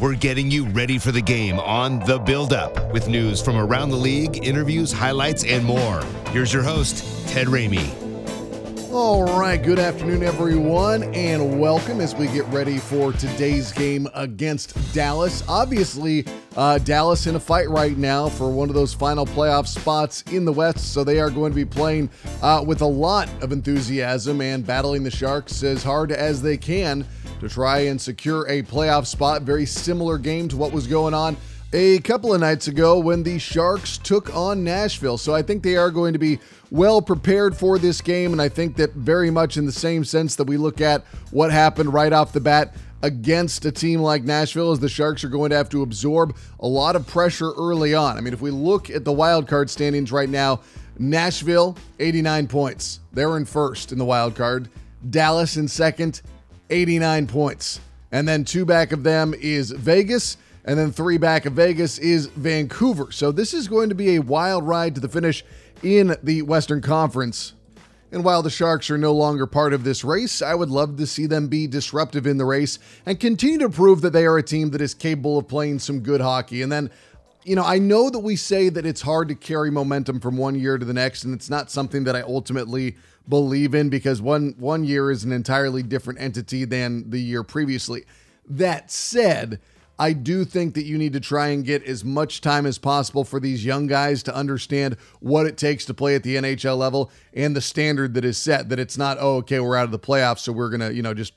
We're getting you ready for the game on The Build Up with news from around the league, interviews, highlights, and more. Here's your host, Ted Ramey. All right, good afternoon, everyone, and welcome as we get ready for today's game against Dallas. Obviously, uh, Dallas in a fight right now for one of those final playoff spots in the West, so they are going to be playing uh, with a lot of enthusiasm and battling the Sharks as hard as they can to try and secure a playoff spot. Very similar game to what was going on a couple of nights ago when the Sharks took on Nashville. So I think they are going to be well prepared for this game. And I think that very much in the same sense that we look at what happened right off the bat against a team like Nashville, as the Sharks are going to have to absorb a lot of pressure early on. I mean, if we look at the wild card standings right now, Nashville, 89 points. They're in first in the wild card. Dallas in second, 89 points. And then two back of them is Vegas and then three back of Vegas is Vancouver. So this is going to be a wild ride to the finish in the Western Conference. And while the Sharks are no longer part of this race, I would love to see them be disruptive in the race and continue to prove that they are a team that is capable of playing some good hockey. And then, you know, I know that we say that it's hard to carry momentum from one year to the next, and it's not something that I ultimately believe in because one one year is an entirely different entity than the year previously. That said, I do think that you need to try and get as much time as possible for these young guys to understand what it takes to play at the NHL level and the standard that is set. That it's not, oh, okay, we're out of the playoffs, so we're going to, you know, just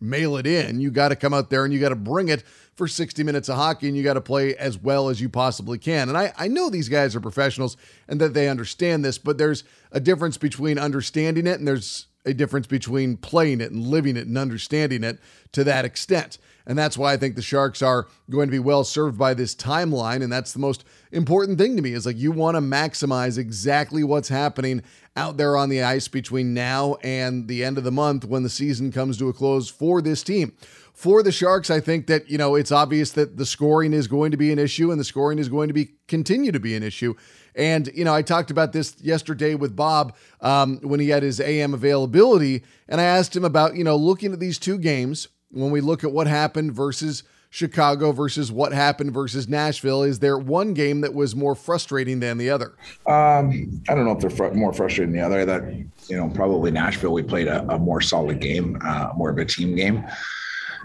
mail it in. You got to come out there and you got to bring it for 60 minutes of hockey and you got to play as well as you possibly can. And I, I know these guys are professionals and that they understand this, but there's a difference between understanding it and there's a difference between playing it and living it and understanding it to that extent. And that's why I think the Sharks are going to be well served by this timeline. And that's the most important thing to me is like you want to maximize exactly what's happening out there on the ice between now and the end of the month when the season comes to a close for this team. For the Sharks, I think that, you know, it's obvious that the scoring is going to be an issue and the scoring is going to be continue to be an issue. And, you know, I talked about this yesterday with Bob um, when he had his AM availability. And I asked him about, you know, looking at these two games, when we look at what happened versus Chicago versus what happened versus Nashville? Is there one game that was more frustrating than the other? Um, I don't know if they're fr- more frustrating than the other. That you know, probably Nashville. We played a, a more solid game, uh, more of a team game,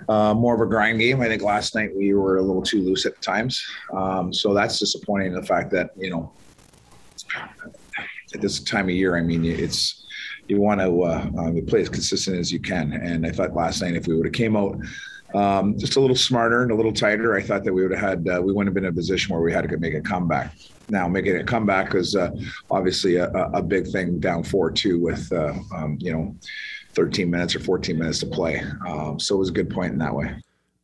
uh, more of a grind game. I think last night we were a little too loose at times, um, so that's disappointing. The fact that you know, at this time of year, I mean, it's you want to uh, uh, play as consistent as you can. And I thought last night, if we would have came out um, just a little smarter and a little tighter, I thought that we would have had uh, we wouldn't have been in a position where we had to make a comeback. Now making a comeback is uh, obviously a, a, big thing down four two with uh, um, you know 13 minutes or 14 minutes to play. Um, so it was a good point in that way.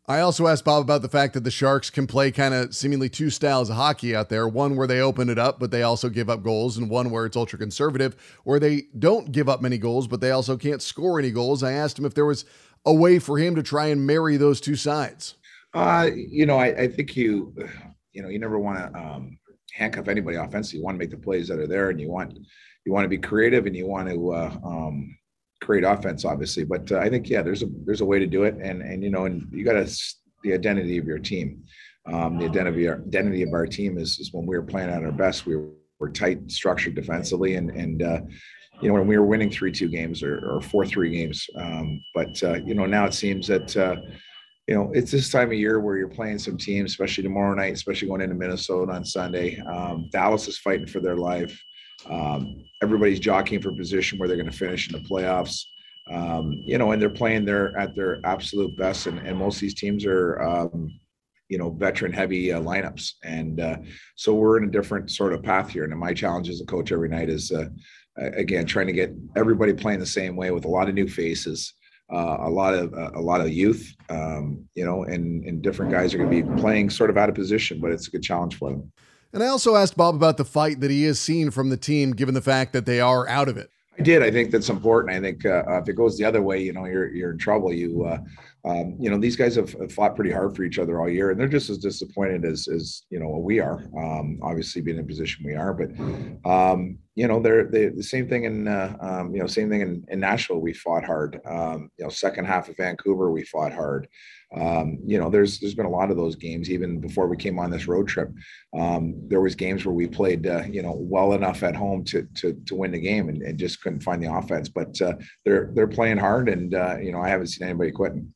I also asked Bob about the fact that the Sharks can play kind of seemingly two styles of hockey out there one where they open it up, but they also give up goals, and one where it's ultra conservative, where they don't give up many goals, but they also can't score any goals. I asked him if there was a way for him to try and marry those two sides. Uh, you know, I, I think you, you know, you never want to um, handcuff anybody offensively. You want to make the plays that are there, and you want you want to be creative, and you want to uh, um, create offense, obviously. But uh, I think yeah, there's a there's a way to do it, and and you know, and you got to the identity of your team. Um, the identity identity of our team is is when we were playing at our best, we were, tight, structured defensively, and and uh, you know when we were winning three two games or, or four three games. Um, but uh, you know now it seems that. Uh, you know, it's this time of year where you're playing some teams, especially tomorrow night, especially going into Minnesota on Sunday. Um, Dallas is fighting for their life. Um, everybody's jockeying for position where they're going to finish in the playoffs. Um, you know, and they're playing their at their absolute best, and, and most of these teams are, um, you know, veteran heavy uh, lineups, and uh, so we're in a different sort of path here. And my challenge as a coach every night is, uh, again, trying to get everybody playing the same way with a lot of new faces. uh, a lot of uh, a lot of youth, um, you know, and and different guys are going to be playing sort of out of position, but it's a good challenge for them. And I also asked Bob about the fight that he has seen from the team, given the fact that they are out of it. I did. I think that's important. I think uh, uh if it goes the other way, you know, you're you're in trouble. You, uh, um, you know, these guys have, fought pretty hard for each other all year, and they're just as disappointed as as you know we are. Um, obviously, being in the position we are, but um, you know, they're, they the same thing in uh, um, you know same thing in, in Nashville. We fought hard. Um, you know, second half of Vancouver, we fought hard um, you know, there's there's been a lot of those games even before we came on this road trip. Um, there was games where we played, uh, you know, well enough at home to to to win the game and, and just couldn't find the offense. But uh, they're they're playing hard, and uh, you know, I haven't seen anybody quitting.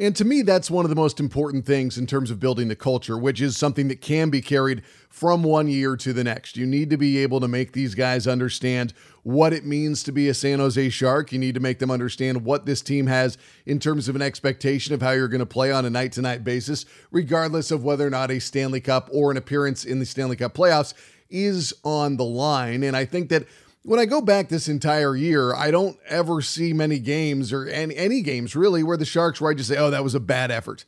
And to me, that's one of the most important things in terms of building the culture, which is something that can be carried from one year to the next. You need to be able to make these guys understand what it means to be a San Jose Shark. You need to make them understand what this team has in terms of an expectation of how you're going to play on a night to night basis, regardless of whether or not a Stanley Cup or an appearance in the Stanley Cup playoffs is on the line. And I think that when I go back this entire year, I don't ever see many games or any, any games really where the Sharks where I just say, oh, that was a bad effort.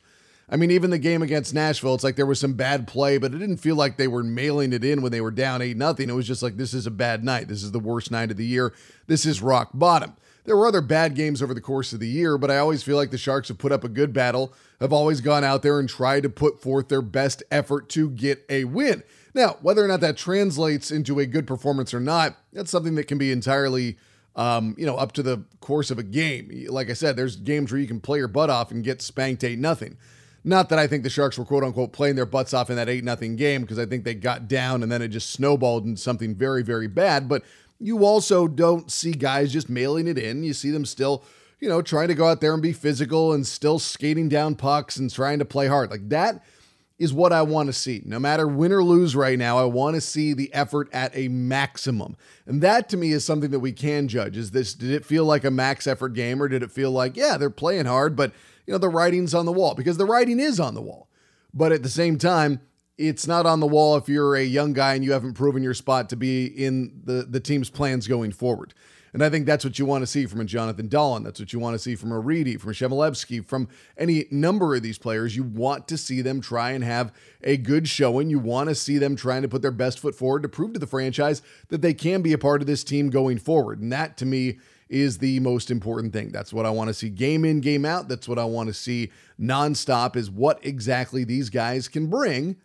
I mean, even the game against Nashville, it's like there was some bad play, but it didn't feel like they were mailing it in when they were down 8 nothing. It was just like, this is a bad night. This is the worst night of the year. This is rock bottom. There were other bad games over the course of the year, but I always feel like the Sharks have put up a good battle, have always gone out there and tried to put forth their best effort to get a win. Now, whether or not that translates into a good performance or not, that's something that can be entirely, um, you know, up to the course of a game. Like I said, there's games where you can play your butt off and get spanked eight nothing. Not that I think the Sharks were quote unquote playing their butts off in that eight nothing game because I think they got down and then it just snowballed into something very very bad. But you also don't see guys just mailing it in. You see them still, you know, trying to go out there and be physical and still skating down pucks and trying to play hard like that is what I want to see. No matter win or lose right now, I want to see the effort at a maximum. And that to me is something that we can judge. Is this did it feel like a max effort game or did it feel like, yeah, they're playing hard, but you know, the writing's on the wall because the writing is on the wall. But at the same time, it's not on the wall if you're a young guy and you haven't proven your spot to be in the the team's plans going forward. And I think that's what you want to see from a Jonathan Dahlen. That's what you want to see from a Reedy, from a from any number of these players. You want to see them try and have a good showing. You want to see them trying to put their best foot forward to prove to the franchise that they can be a part of this team going forward. And that to me is the most important thing. That's what I want to see game in, game out. That's what I want to see nonstop is what exactly these guys can bring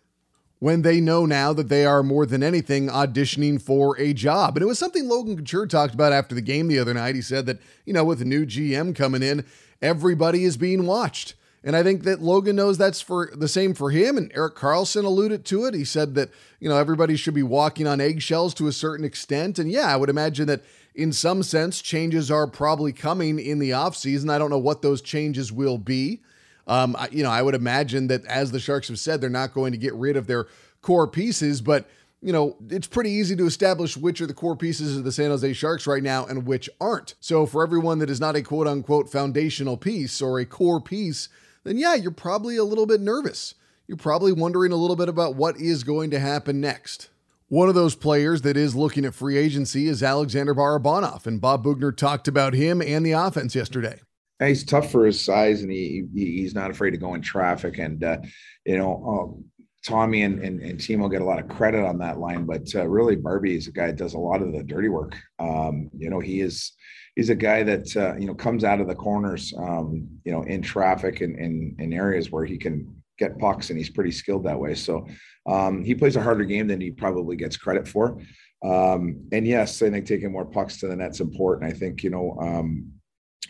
when they know now that they are more than anything auditioning for a job. And it was something Logan Couture talked about after the game the other night. He said that, you know, with a new GM coming in, everybody is being watched. And I think that Logan knows that's for the same for him. And Erik Karlsson alluded to it. He said that, you know, everybody should be walking on eggshells to a certain extent. And yeah, I would imagine that in some sense, changes are probably coming in the offseason. I don't know what those changes will be. Um, I, you know, I would imagine that as the Sharks have said, they're not going to get rid of their core pieces, but you know, it's pretty easy to establish which are the core pieces of the San Jose Sharks right now and which aren't. So for everyone that is not a quote unquote foundational piece or a core piece, then yeah, you're probably a little bit nervous. You're probably wondering a little bit about what is going to happen next. One of those players that is looking at free agency is Alexander Barabanov, and Bob Boughner talked about him and the offense yesterday he's tough for his size and he, he's not afraid to go in traffic and uh, you know um, Tommy and, and, and Timo get a lot of credit on that line, but uh, really Barbie is a guy that does a lot of the dirty work. Um, you know, he is he's a guy that uh, you know comes out of the corners, um, you know, in traffic and in, in areas where he can get pucks, and he's pretty skilled that way. So um, he plays a harder game than he probably gets credit for. Um, and yes, I think taking more pucks to the net's important. I think you know um,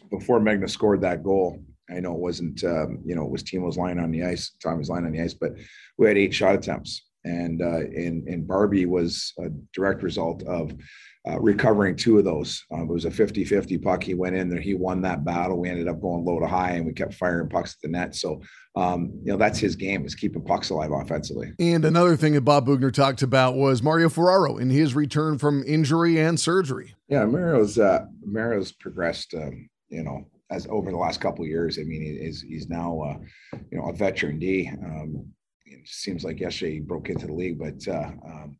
before Magna scored that goal, I know it wasn't, um, you know, it was Timo's line on the ice, Tommy's line on the ice, but we had eight shot attempts. And uh, in, in Barbie was a direct result of uh, recovering two of those. Uh, it was a 50 50 puck. He went in there, he won that battle. We ended up going low to high and we kept firing pucks at the net. So, um, you know, that's his game is keeping pucks alive offensively. And another thing that Bob Boughner talked about was Mario Ferraro in his return from injury and surgery. Yeah, Mario's, uh, Mario's progressed, um, you know, as over the last couple years. I mean, he's he's now uh, you know a veteran D. Um, it seems like yesterday he broke into the league, but uh, um,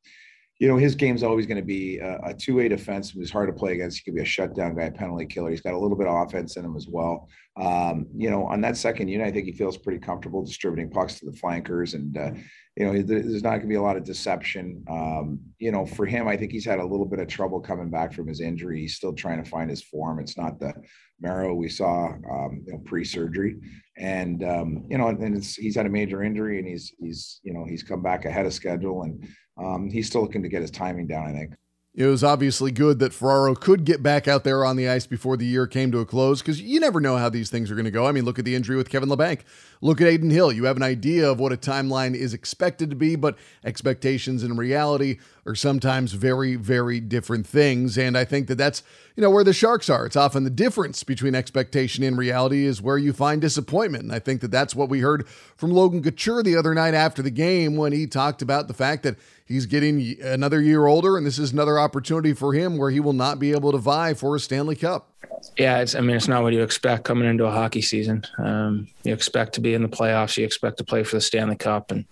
you know, his game's always going to be a, a two-way defense. He's hard to play against. He could be a shutdown guy, penalty killer. He's got a little bit of offense in him as well. Um, you know, on that second unit, I think he feels pretty comfortable distributing pucks to the flankers, and uh, you know, there's not going to be a lot of deception. Um, you know, for him, I think he's had a little bit of trouble coming back from his injury. He's still trying to find his form. It's not the Mario we saw, um, you know, pre-surgery, and um, you know, and it's he's had a major injury, and he's he's you know he's come back ahead of schedule, and um, he's still looking to get his timing down. I think. It was obviously good that Ferraro could get back out there on the ice before the year came to a close because you never know how these things are going to go. I mean, look at the injury with Kevin Labanc. Look at Adin Hill. You have an idea of what a timeline is expected to be, but expectations and reality are sometimes very, very different things. And I think that that's, you know, where the Sharks are. It's often the difference between expectation and reality is where you find disappointment. And I think that that's what we heard from Logan Couture the other night after the game when he talked about the fact that he's getting another year older and this is another opportunity for him where he will not be able to vie for a Stanley Cup. Yeah, it's, I mean, it's not what you expect coming into a hockey season. Um, you expect to be in the playoffs. You expect to play for the Stanley Cup, and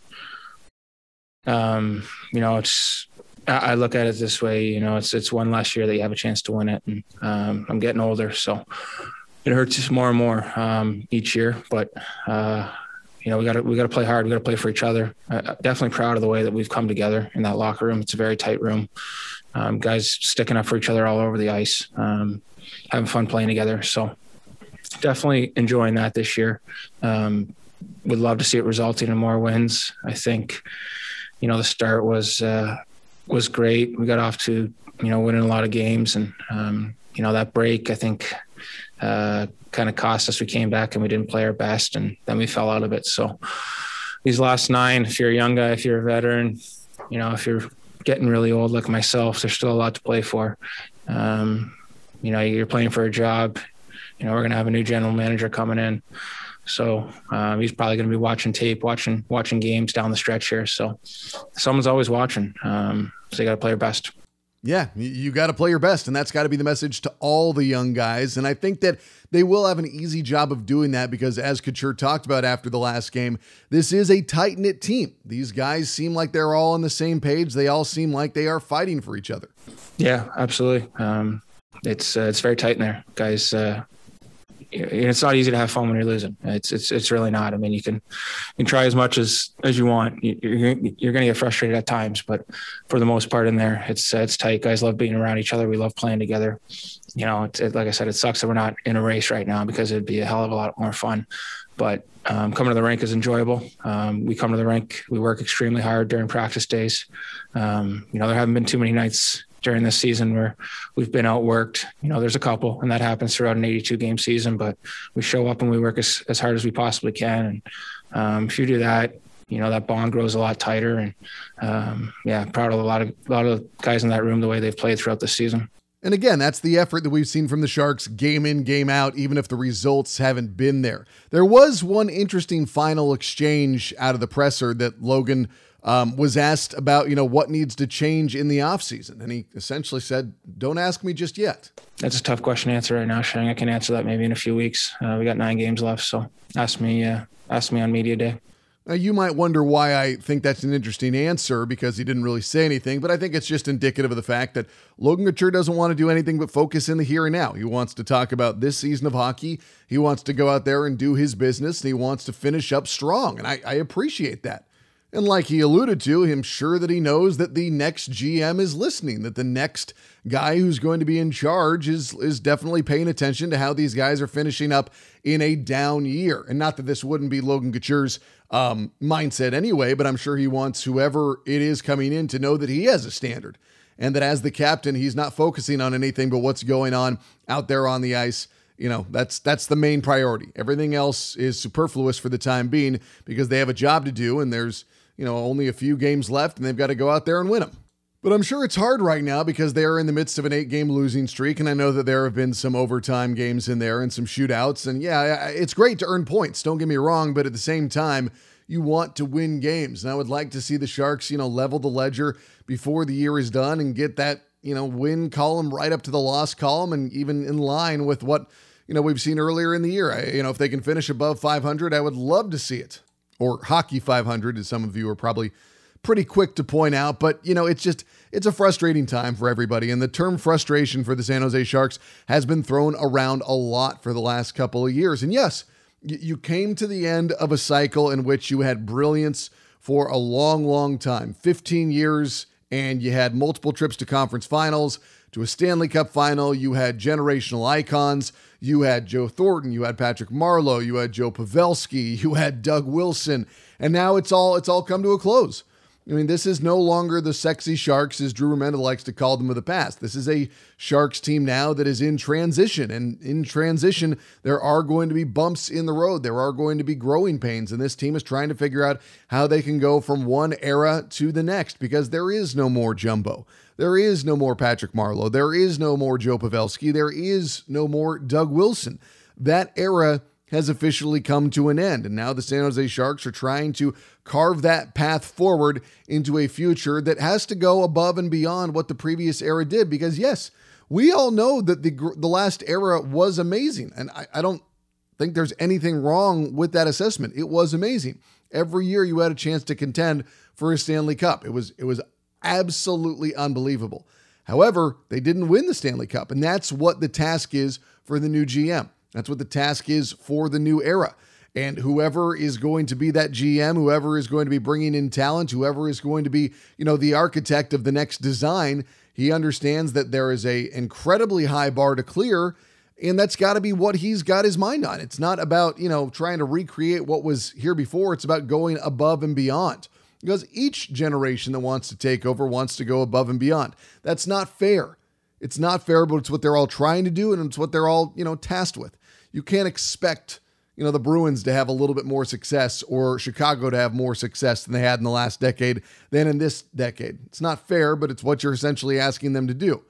um, you know, it's I look at it this way, you know, it's it's one last year that you have a chance to win it, and um, I'm getting older, so it hurts more and more um, each year. But uh, you know, we got to we got to play hard. We got to play for each other. Uh, definitely proud of the way that we've come together in that locker room. It's a very tight room. Um, guys sticking up for each other all over the ice, um, having fun playing together. So definitely enjoying that this year. Um, would love to see it resulting in more wins. I think, you know, the start was. Uh, was great. We got off to you know winning a lot of games, and um, you know that break I think uh, kind of cost us. We came back and we didn't play our best, and then we fell out of it. So these last nine, if you're a young guy, if you're a veteran, you know if you're getting really old like myself, there's still a lot to play for. Um, you know, you're playing for a job. You know, we're to have a new general manager coming in. So um, he's probably going to be watching tape, watching watching games down the stretch here. So someone's always watching. Um, so you got to play your best. Yeah, you got to play your best, and that's got to be the message to all the young guys. And I think that they will have an easy job of doing that because, as Couture talked about after the last game, this is a tight knit team. These guys seem like they're all on the same page. They all seem like they are fighting for each other. Yeah, absolutely. Um, it's uh, it's very tight in there, guys. Uh, it's not easy to have fun when you're losing. It's it's it's really not. I mean, you can you can try as much as as you want. You're you're going to get frustrated at times, but for the most part, in there, it's it's tight. Guys love being around each other. We love playing together. You know, it's it, like I said, it sucks that we're not in a race right now because it'd be a hell of a lot more fun. But um, coming to the rink is enjoyable. Um, we come to the rink. We work extremely hard during practice days. Um, you know, there haven't been too many nights during this season where we've been outworked. You know, there's a couple, and that happens throughout an 82 game season. But we show up and we work as, as hard as we possibly can. And um, if you do that, you know that bond grows a lot tighter. And um, yeah, proud of a lot of a lot of guys in that room the way they've played throughout the season. And again, that's the effort that we've seen from the Sharks game in, game out, even if the results haven't been there. There was one interesting final exchange out of the presser that Logan um, was asked about, you know, what needs to change in the offseason. And he essentially said, don't ask me just yet. That's a tough question to answer right now, Sheng. I can answer that maybe in a few weeks. Uh, we got nine games left. So ask me, uh, ask me on media day. Now, you might wonder why I think that's an interesting answer because he didn't really say anything, but I think it's just indicative of the fact that Logan Couture doesn't want to do anything but focus in the here and now. He wants to talk about this season of hockey. He wants to go out there and do his business, and he wants to finish up strong. And I, I appreciate that. And like he alluded to, I'm sure that he knows that the next GM is listening, that the next guy who's going to be in charge is is definitely paying attention to how these guys are finishing up in a down year. And not that this wouldn't be Logan Couture's um, mindset anyway, but I'm sure he wants whoever it is coming in to know that he has a standard. And that as the captain, he's not focusing on anything but what's going on out there on the ice. You know that's that's the main priority. Everything else is superfluous for the time being because they have a job to do and there's you know, only a few games left and they've got to go out there and win them. But I'm sure it's hard right now because they are in the midst of an eight game losing streak. And I know that there have been some overtime games in there and some shootouts. And yeah, it's great to earn points. Don't get me wrong. But at the same time, you want to win games. And I would like to see the Sharks, you know, level the ledger before the year is done and get that, you know, win column right up to the loss column and even in line with what, you know, we've seen earlier in the year. I, you know, if they can finish above 500, I would love to see it or Hockey 500, as some of you are probably pretty quick to point out, but you know, it's just it's a frustrating time for everybody. And the term frustration for the San Jose Sharks has been thrown around a lot for the last couple of years. And yes, you came to the end of a cycle in which you had brilliance for a long, long time 15 years, and you had multiple trips to conference finals, to a Stanley Cup final. You had generational icons. You had Joe Thornton. You had Patrick Marleau. You had Joe Pavelski. You had Doug Wilson. And now it's all it's all come to a close. I mean, this is no longer the sexy Sharks, as Drew Remenda likes to call them of the past. This is a Sharks team now that is in transition. And in transition, there are going to be bumps in the road. There are going to be growing pains. And this team is trying to figure out how they can go from one era to the next because there is no more jumbo. There is no more Patrick Marleau. There is no more Joe Pavelski. There is no more Doug Wilson. That era has officially come to an end. And now the San Jose Sharks are trying to carve that path forward into a future that has to go above and beyond what the previous era did. Because, yes, we all know that the, the last era was amazing. And I, I don't think there's anything wrong with that assessment. It was amazing. Every year you had a chance to contend for a Stanley Cup. It was it was absolutely unbelievable. However, they didn't win the Stanley Cup, and that's what the task is for the new GM. That's what the task is for the new era. And whoever is going to be that GM, whoever is going to be bringing in talent, whoever is going to be, you know, the architect of the next design, he understands that there is a incredibly high bar to clear, and that's got to be what he's got his mind on. It's not about, you know, trying to recreate what was here before. It's about going above and beyond. Because each generation that wants to take over wants to go above and beyond. That's not fair. It's not fair, but it's what they're all trying to do, and it's what they're all, you know, tasked with. You can't expect, you know, the Bruins to have a little bit more success or Chicago to have more success than they had in the last decade than in this decade. It's not fair, but it's what you're essentially asking them to do.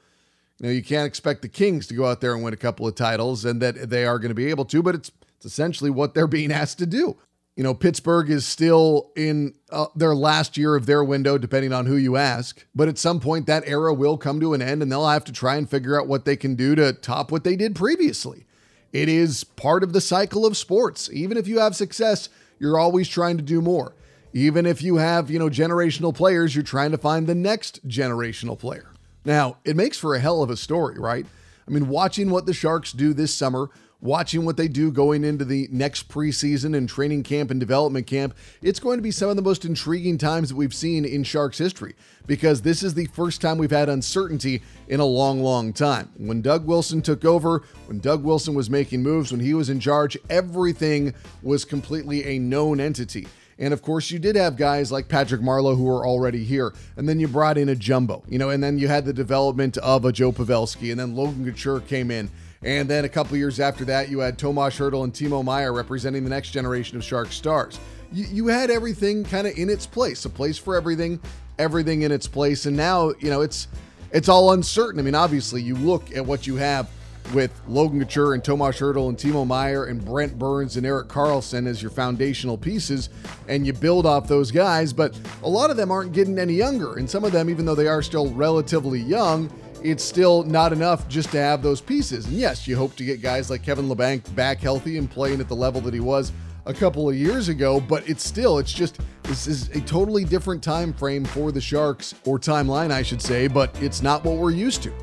You know, you can't expect the Kings to go out there and win a couple of titles and that they are going to be able to, but it's it's essentially what they're being asked to do. You know, Pittsburgh is still in uh, their last year of their window, depending on who you ask. But at some point, that era will come to an end and they'll have to try and figure out what they can do to top what they did previously. It is part of the cycle of sports. Even if you have success, you're always trying to do more. Even if you have, you know, generational players, you're trying to find the next generational player. Now, it makes for a hell of a story, right? I mean, watching what the Sharks do this summer watching what they do going into the next preseason and training camp and development camp, it's going to be some of the most intriguing times that we've seen in Sharks history because this is the first time we've had uncertainty in a long, long time. When Doug Wilson took over, when Doug Wilson was making moves, when he was in charge, everything was completely a known entity. And of course, you did have guys like Patrick Marleau who were already here. And then you brought in a jumbo, you know, and then you had the development of a Joe Pavelski, and then Logan Couture came in. And then a couple years after that, you had Tomas Hertl and Timo Meier representing the next generation of Shark stars. You, you had everything kind of in its place, a place for everything, everything in its place. And now, you know, it's it's all uncertain. I mean, obviously, you look at what you have with Logan Couture and Tomas Hertl and Timo Meier and Brent Burns and Erik Karlsson as your foundational pieces, and you build off those guys. But a lot of them aren't getting any younger, and some of them, even though they are still relatively young, it's still not enough just to have those pieces. And yes, you hope to get guys like Kevin Labanc back healthy and playing at the level that he was a couple of years ago, but it's still it's just this is a totally different time frame for the Sharks or timeline I should say, but it's not what we're used to.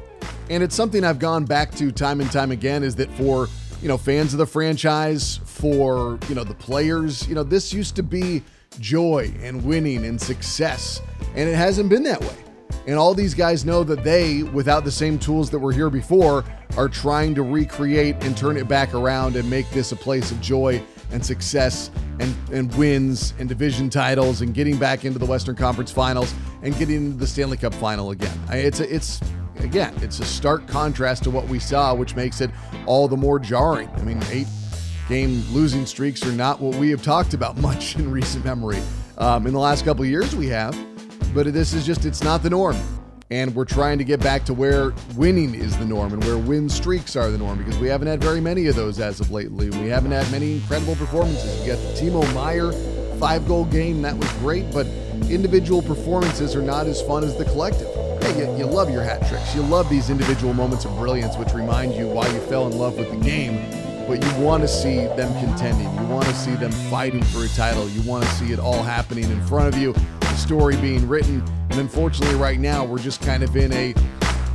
And it's something I've gone back to time and time again is that for, you know, fans of the franchise, for, you know, the players, you know, this used to be joy and winning and success, and it hasn't been that way. And all these guys know that they, without the same tools that were here before, are trying to recreate and turn it back around and make this a place of joy and success and, and wins and division titles and getting back into the Western Conference Finals and getting into the Stanley Cup Final again. It's a, it's again, it's a stark contrast to what we saw, which makes it all the more jarring. I mean, eight game losing streaks are not what we have talked about much in recent memory. Um, in the last couple years, we have but this is just, it's not the norm. And we're trying to get back to where winning is the norm and where win streaks are the norm because we haven't had very many of those as of lately. We haven't had many incredible performances. We got the Timo Meier five goal game, that was great, but individual performances are not as fun as the collective. Hey, you, you love your hat tricks. You love these individual moments of brilliance, which remind you why you fell in love with the game. But you want to see them contending. You want to see them fighting for a title. You want to see it all happening in front of you, the story being written. And unfortunately, right now, we're just kind of in a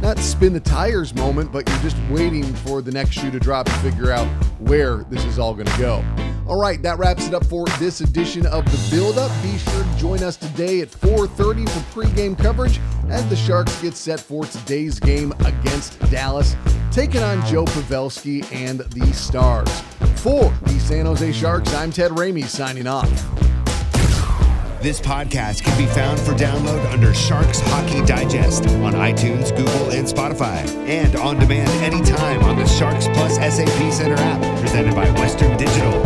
not spin the tires moment, but you're just waiting for the next shoe to drop to figure out where this is all going to go. All right, that wraps it up for this edition of the Build Up. Be sure to join us today at 4:30 for pregame coverage as the Sharks get set for today's game against Dallas, taking on Joe Pavelski and the Stars. For the San Jose Sharks, I'm Ted Ramey signing off. This podcast can be found for download under Sharks Hockey Digest on iTunes, Google, and Spotify, and on demand anytime on the Sharks Plus SAP Center app, presented by Western Digital.